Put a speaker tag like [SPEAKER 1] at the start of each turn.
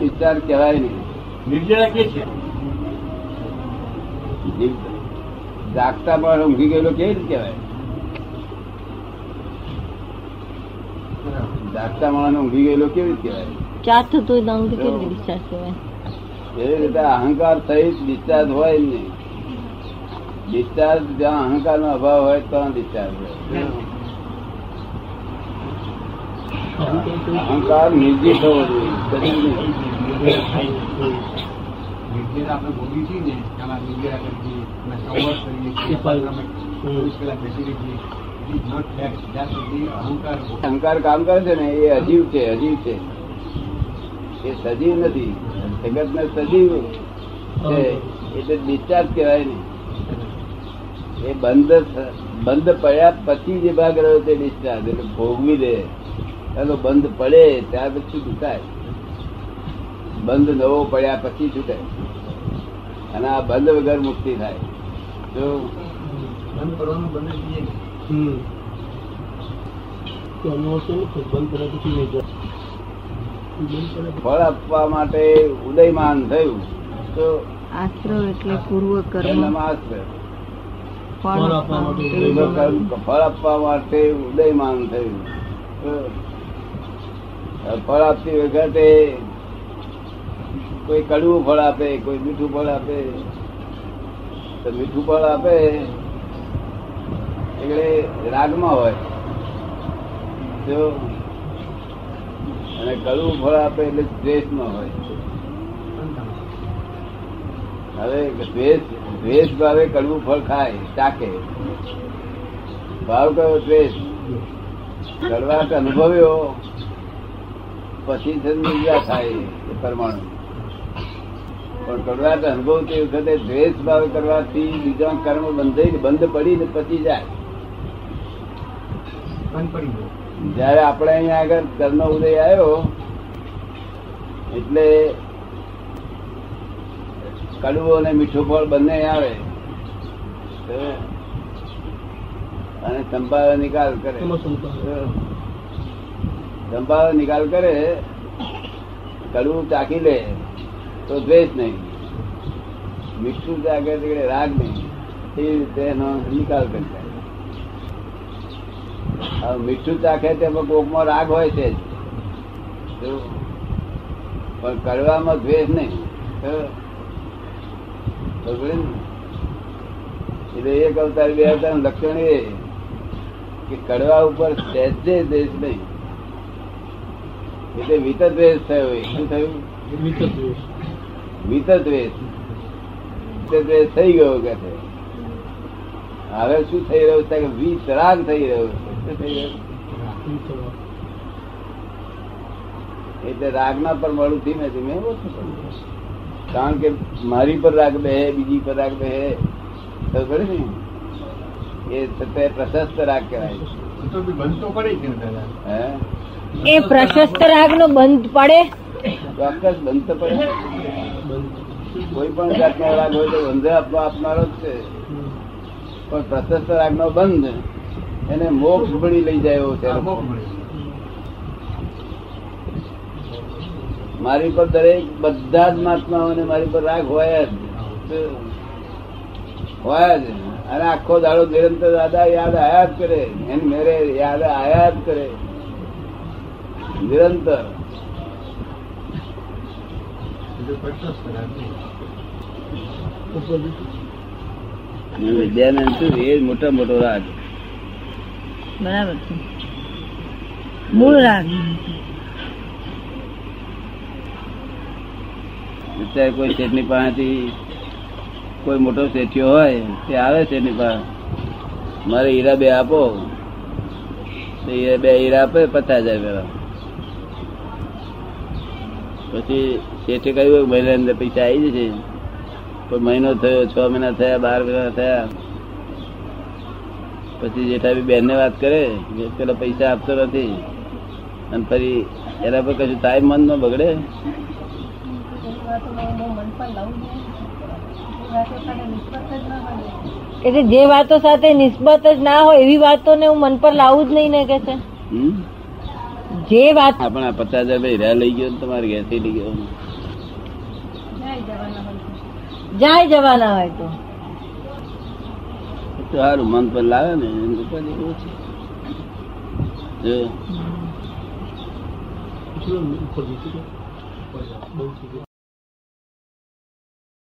[SPEAKER 1] વિચાર કહેવાય નહીં.
[SPEAKER 2] કે છે?
[SPEAKER 1] જાગતા પણ ઊંઘી ગયેલો કેવી રીતે કહેવાય? જાગતા માણસ ઊંઘી ગયેલો કેવી રીતે કહેવાય?
[SPEAKER 3] ચાર થતો હોય કેવી રીતે discharge કહેવાય?
[SPEAKER 1] એવી રીતે અહંકાર સહિત ડિસ્ચાર્જ હોય જ નહીં. ડિસ્ચાર્જ જ્યાં અહંકાર નો અભાવ હોય તો ડિસ્ચાર્જ હોય. અહંકાર નિર્જીત હોવો જોઈએ.
[SPEAKER 2] આપણે ભોગી છીએ ને એમાં કરીએ કલાક બેસી રહીએ અહંકાર
[SPEAKER 1] કામ કરે છે ને એ અજીવ છે અજીવ છે. એ સજીવ નથી. જગત ને સજીવ છે. એટલે ડિસ્ચાર્જ કહેવાય ને. એ બંધ બંધ પડ્યા પછી જે ભાગ રહ્યો તે ડિસ્ચાર્જ એટલે ભોગવી દે. એનો બંધ પડે ત્યાર પછી છૂટાય. બંધ નવો પડ્યા પછી છૂટે. અને આ બંધ વગર મુક્તિ થાય. જો
[SPEAKER 2] બંધ કરવાનું બંધ
[SPEAKER 1] ફળ આપવા માટે ઉદયમાન થયું. તો
[SPEAKER 3] આશ્રવ એટલે પૂર્વ કર્મ ફળ આપવા માટે
[SPEAKER 1] ઉદયમાન થયું. તો ફળ આપતી વખતે કોઈ કડવું ફળ આપે, કોઈ મીઠું ફળ આપે. તો મીઠું ફળ આપે એટલે રાગમાં હોય. જો અને કડવું ફળ આપે એટલે દ્વેષમાં હોય. હવે દ્વેષ દ્વેષ ભાવે કડવું ફળ ખાય ચાકે ભાવ કયો દ્વેષ? કડવાટ અનુભવ્યો. પછી નિર્જા થાય પરમાણુ. પણ કડવાટ અનુભવતી વખતે દ્વેષ ભાવ કરવાથી બીજા કર્મ બંધ બંધ પડીને પચી જાય.
[SPEAKER 2] પડી
[SPEAKER 1] જયારે આપણે અહીંયા આગળ કર્મ ઉદય આવ્યો એટલે કડવો અને મીઠું ફળ બંને આવે અને સંભાવ નિકાલ કરે. સંભાવ નિકાલ કરે, કડવું ચાખી લે, તો દ્વેષ નહીં. મીઠું ચાખે તો રાગ નહીં. એ રીતે એનો નિકાલ કરી જાય. હવે મીઠું ચાખે તેમાં કોકમાં રાગ હોય છે પણ કડવામાં દ્વેષ નહીં? એટલે એક અવતાર બે અવતાર લક્ષણ એ કે કડવા ઉપર સહેજે દ્વેષ નહીં. એટલે વિતદ્વેષ થયો. શું થયું? વિતદ્વેષ થઈ ગયો કે છે? હવે શું થઈ રહ્યું છે કે વિતરાગ થઈ રહ્યો છે? એટલે રાગના પરમાણુ ધીમે ધીમે ઓછું કારણ કે મારી પર રાગ બે બીજી પર રાગ બે ખબર પડી ને? એ પ્રશસ્ત રાગ કહેવાય.
[SPEAKER 2] તો બનતો પડે ને
[SPEAKER 1] હે?
[SPEAKER 3] એ પ્રશસ્ત રાગ નો બંધ પડે?
[SPEAKER 1] ચોક્કસ બંધ તો પડે. કોઈ પણ જાતનો રાગ હોય તો બંધ આપવા આપનારો જ છે. પણ પ્રશસ્ત રાગનો બંધ એને મોક્ષ ભણી લઈ જાય એવો છે. મારી પર દરેક બધા જ મહાત્માઓને મારી પર રાગ હોય જ. હોય જ. અને આખો દાડો નિરંતર દાદા યાદ આયા જ કરે. એને મેરે યાદ આયા જ કરે. નિરંતર. વિદ્યાનંદ શું એ મોટા મોટો રાગ.
[SPEAKER 3] બરાબર છે. મૂળ રાગ.
[SPEAKER 1] અત્યારે કોઈ શેઠની પાસેથી કોઈ મોટો શેઠિયો હોય તે આવે શેઠની પાસે. મારે હીરા બે આપો. તો એ બે હીરા આપે પચાસ હજાર પેલા પછી શેઠે કહ્યું મહિના અંદર પૈસા આવી જશે. પણ મહિનો થયો છ મહિના થયા બાર મહિના થયા. પછી જેઠાભી બેન ને વાત કરે કે પેલા પૈસા આપતો નથી. અને ફરી એના પર કશું ટાઈમ મન ન બગડે?
[SPEAKER 3] એટલે જે વાતો સાથે નિસ્બત જ ના હોય એવી વાતોને હું મન પર લાવું જ નહીં ને કે છે? જે વાત
[SPEAKER 1] આપણા પચાસ હજાર ભાઈ રહ્યા લઈ ગયો ને તમારે ઘેરથી લઈ ગયો.
[SPEAKER 3] જાય જવાના હોય તો.
[SPEAKER 1] તો. સારું મન પર લાવે ને પછી છે